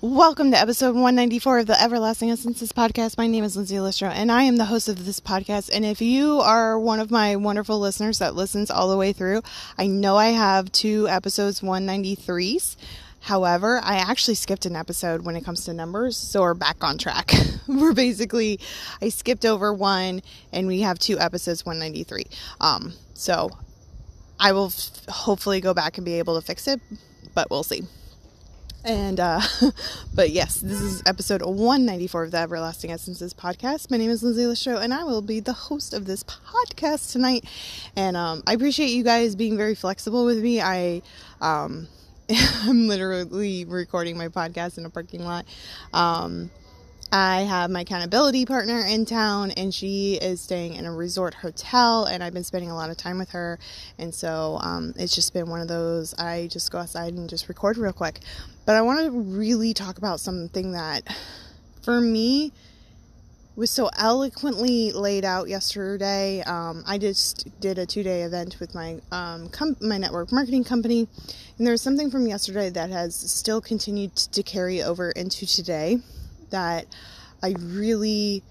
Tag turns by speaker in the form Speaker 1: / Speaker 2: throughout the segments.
Speaker 1: Welcome to episode 194 of the Everlasting Essences podcast. My name is Lindsay Listro, and I am the host of this podcast. And if you are one of my wonderful listeners that listens all the way through, I know I have two episodes 193s. However, I actually skipped an episode when it comes to numbers, so we're back on track. we're basically, I skipped over one, and we have two episodes 193. Um, so I will f- hopefully go back and be able to fix it, but we'll see. And, uh, but yes, this is episode 194 of the Everlasting Essences podcast. My name is Lindsay Lestro, and I will be the host of this podcast tonight. And, um, I appreciate you guys being very flexible with me. I, um, I'm literally recording my podcast in a parking lot. Um, I have my accountability partner in town, and she is staying in a resort hotel, and I've been spending a lot of time with her. And so um, it's just been one of those I just go outside and just record real quick. But I want to really talk about something that, for me, was so eloquently laid out yesterday. Um, I just did a two day event with my um, com- my network marketing company, and there was something from yesterday that has still continued to carry over into today that I really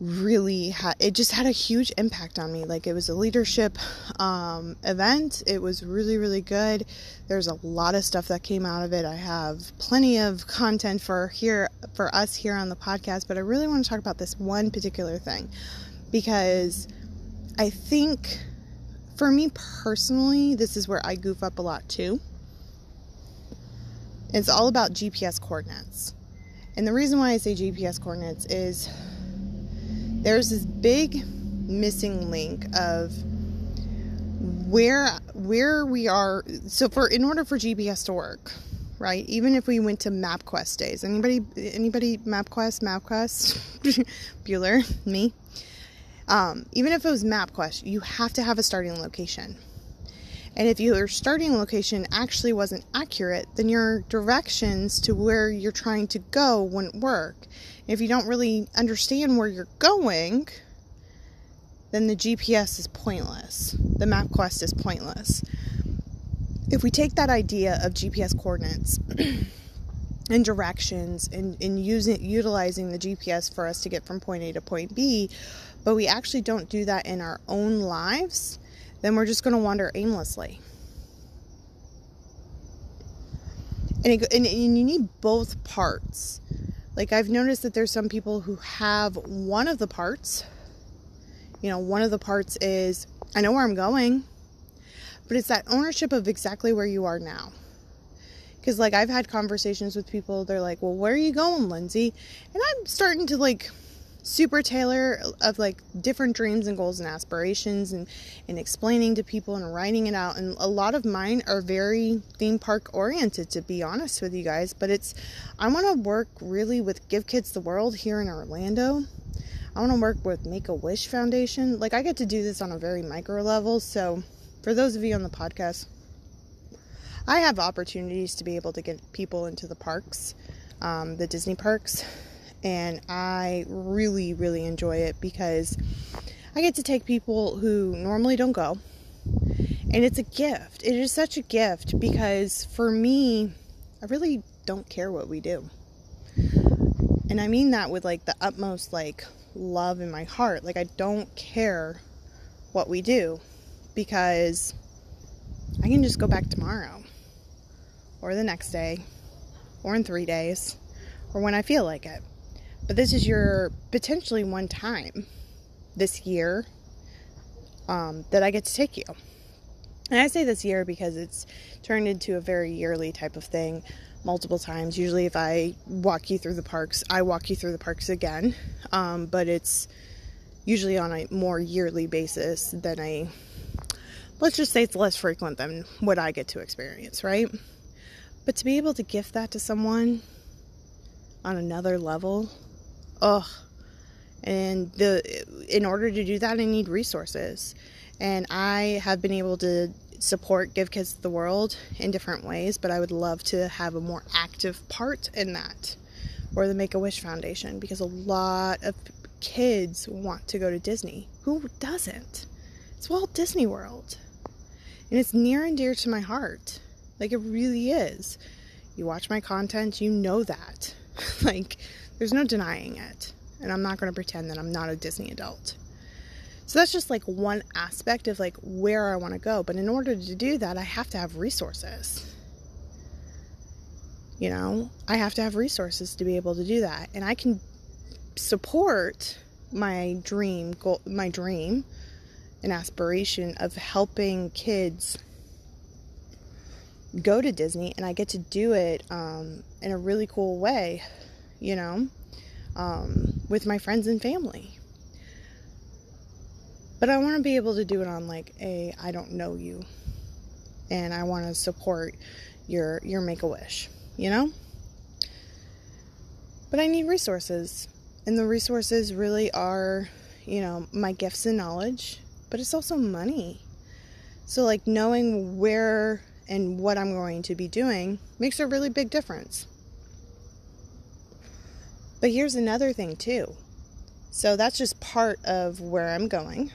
Speaker 1: really had it just had a huge impact on me. Like it was a leadership um, event. It was really really good. There's a lot of stuff that came out of it. I have plenty of content for here for us here on the podcast but i really want to talk about this one particular thing because i think for me personally this is where i goof up a lot too. It's all about gps coordinates. And the reason why i say gps coordinates is there's this big missing link of where where we are. So for in order for GPS to work right even if we went to MapQuest days anybody anybody MapQuest MapQuest? Bueller me. Um, even if it was MapQuest you have to have a starting location and if your starting location actually wasn't accurate then your directions to where you're trying to go wouldn't work if you don't really understand where you're going, then the GPS is pointless. The MapQuest is pointless. If we take that idea of GPS coordinates and directions and, and using utilizing the GPS for us to get from point A to point B, but we actually don't do that in our own lives, then we're just going to wander aimlessly. And, it, and, and you need both parts like I've noticed that there's some people who have one of the parts. You know, one of the parts is I know where I'm going, but it's that ownership of exactly where you are now. Because, like, I've had conversations with people, they're like, Well, where are you going, Lindsay? And I'm starting to, like, super tailor of like different dreams and goals and aspirations and and explaining to people and writing it out. And a lot of mine are very theme park oriented to be honest with you guys. But it's I want to work really with Give Kids the World here in Orlando. I want to work with Make a Wish Foundation. Like I get to do this on a very micro level. So for those of you on the podcast I have opportunities to be able to get people into the parks um, the Disney parks and I really, really enjoy it because I get to take people who normally don't go, and it's a gift. It is such a gift because for me, I really don't care what we do. And I mean that with like the utmost like love in my heart. Like I don't care what we do because I can just go back tomorrow or the next day or in 3 days or when I feel like it. But this is your potentially one time this year um, that I get to take you. And I say this year because it's turned into a very yearly type of thing multiple times. Usually, if I walk you through the parks, I walk you through the parks again. Um, but it's usually on a more yearly basis than a, let's just say it's less frequent than what I get to experience, right? But to be able to gift that to someone on another level ugh. And the in order to do that, I need resources, and I have been able to support Give Kids the World in different ways, but I would love to have a more active part in that, or the Make a Wish Foundation, because a lot of kids want to go to Disney. Who doesn't? It's Walt Disney World, and it's near and dear to my heart. Like it really is You watch my content, you know that. like, there's no denying it. And I'm not going to pretend that I'm not a Disney adult. So that's just like one aspect of like where I want to go. But in order to do that, I have to have resources. You know, I have to have resources to be able to do that. And I can support my dream goal, my dream and aspiration of helping kids go to Disney and I get to do it um, in a really cool way, you know, um, with my friends and family. But I want to be able to do it on like a I don't know you and I want to support your your make a wish, you know? But I need resources. And the resources really are, you know, my gifts and knowledge, but it's also money. So like knowing where and what I'm going to be doing makes a really big difference. But here's another thing, too. So that's just part of where I'm going.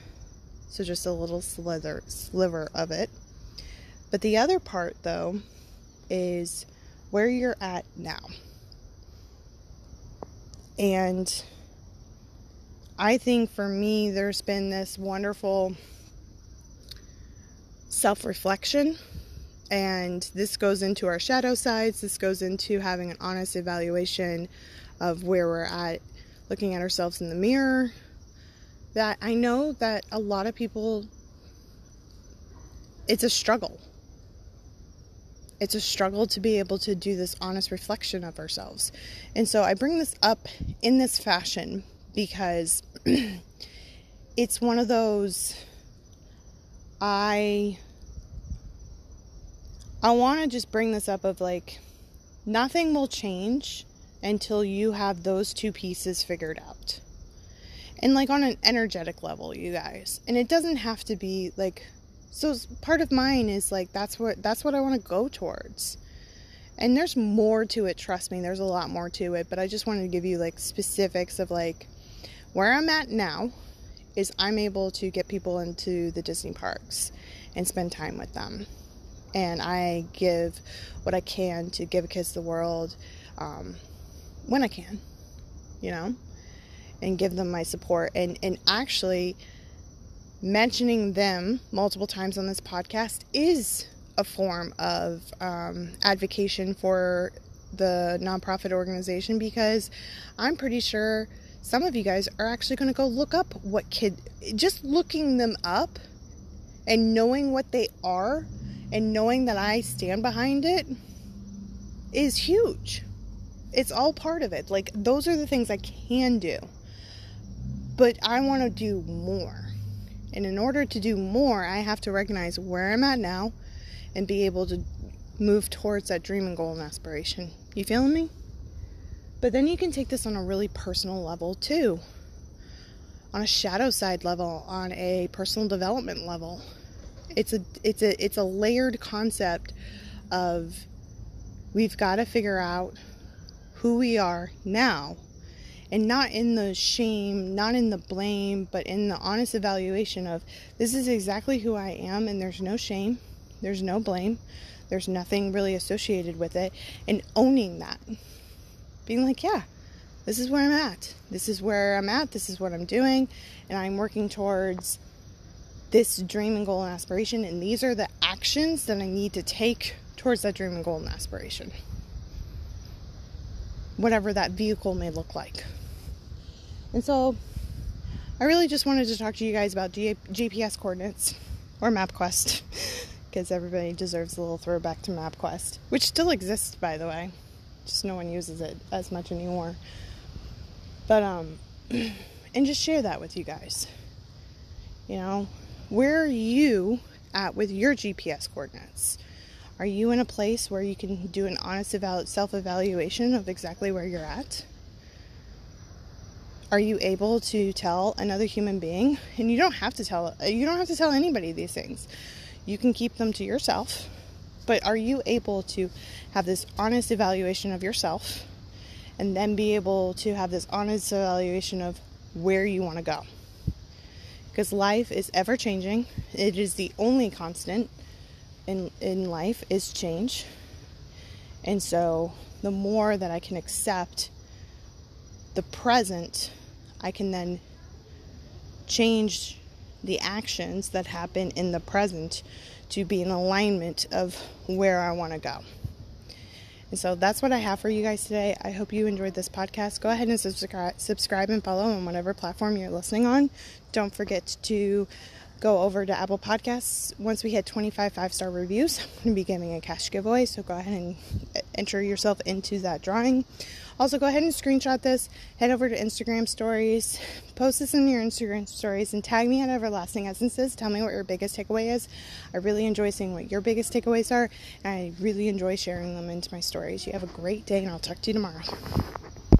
Speaker 1: So just a little slither, sliver of it. But the other part, though, is where you're at now. And I think for me, there's been this wonderful self reflection and this goes into our shadow sides. This goes into having an honest evaluation of where we're at, looking at ourselves in the mirror. That I know that a lot of people, it's a struggle. It's a struggle to be able to do this honest reflection of ourselves. And so I bring this up in this fashion because it's one of those I I want to just bring this up of like nothing will change until you have those two pieces figured out. And like on an energetic level, you guys. And it doesn't have to be like so part of mine is like that's what that's what I want to go towards. And there's more to it, trust me. There's a lot more to it, but I just wanted to give you like specifics of like where I'm at now is I'm able to get people into the Disney parks and spend time with them and I give what I can to give kids the world um, when I can, you know, and give them my support. And, and actually, mentioning them multiple times on this podcast is a form of um, advocacy for the nonprofit organization because I'm pretty sure some of you guys are actually going to go look up what kid, just looking them up and knowing what they are and knowing that I stand behind it is huge. It's all part of it. Like, those are the things I can do. But I want to do more. And in order to do more, I have to recognize where I'm at now and be able to move towards that dream and goal and aspiration. You feeling me? But then you can take this on a really personal level too. On a shadow side level, on a personal development level it's a it's a it's a layered concept of we've got to figure out who we are now and not in the shame, not in the blame, but in the honest evaluation of this is exactly who I am and there's no shame, there's no blame, there's nothing really associated with it and owning that. Being like, yeah, this is where I'm at. This is where I'm at. This is what I'm doing and I'm working towards this dream and goal and aspiration, and these are the actions that I need to take towards that dream and goal and aspiration. Whatever that vehicle may look like. And so, I really just wanted to talk to you guys about G- GPS coordinates or MapQuest because everybody deserves a little throwback to MapQuest, which still exists, by the way. Just no one uses it as much anymore. But, um, and just share that with you guys. You know, where are you at with your GPS coordinates? Are you in a place where you can do an honest self evaluation of exactly where you're at? Are you able to tell another human being? And you don't have to tell you don't have to tell anybody these things. You can keep them to yourself. But are you able to have this honest evaluation of yourself and then be able to have this honest evaluation of where you want to go? because life is ever changing. It is the only constant in in life is change. And so the more that I can accept the present, I can then change the actions that happen in the present to be in alignment of where I want to go. And so that's what I have for you guys today. I hope you enjoyed this podcast. Go ahead and subscribe, subscribe and follow on whatever platform you're listening on. Don't forget to go over to Apple Podcasts. Once we hit 25 five star reviews, I'm going to be giving a cash giveaway. So go ahead and enter yourself into that drawing. Also, go ahead and screenshot this, head over to Instagram stories, post this in your Instagram stories, and tag me at Everlasting Essences. Tell me what your biggest takeaway is. I really enjoy seeing what your biggest takeaways are, and I really enjoy sharing them into my stories. You have a great day, and I'll talk to you tomorrow.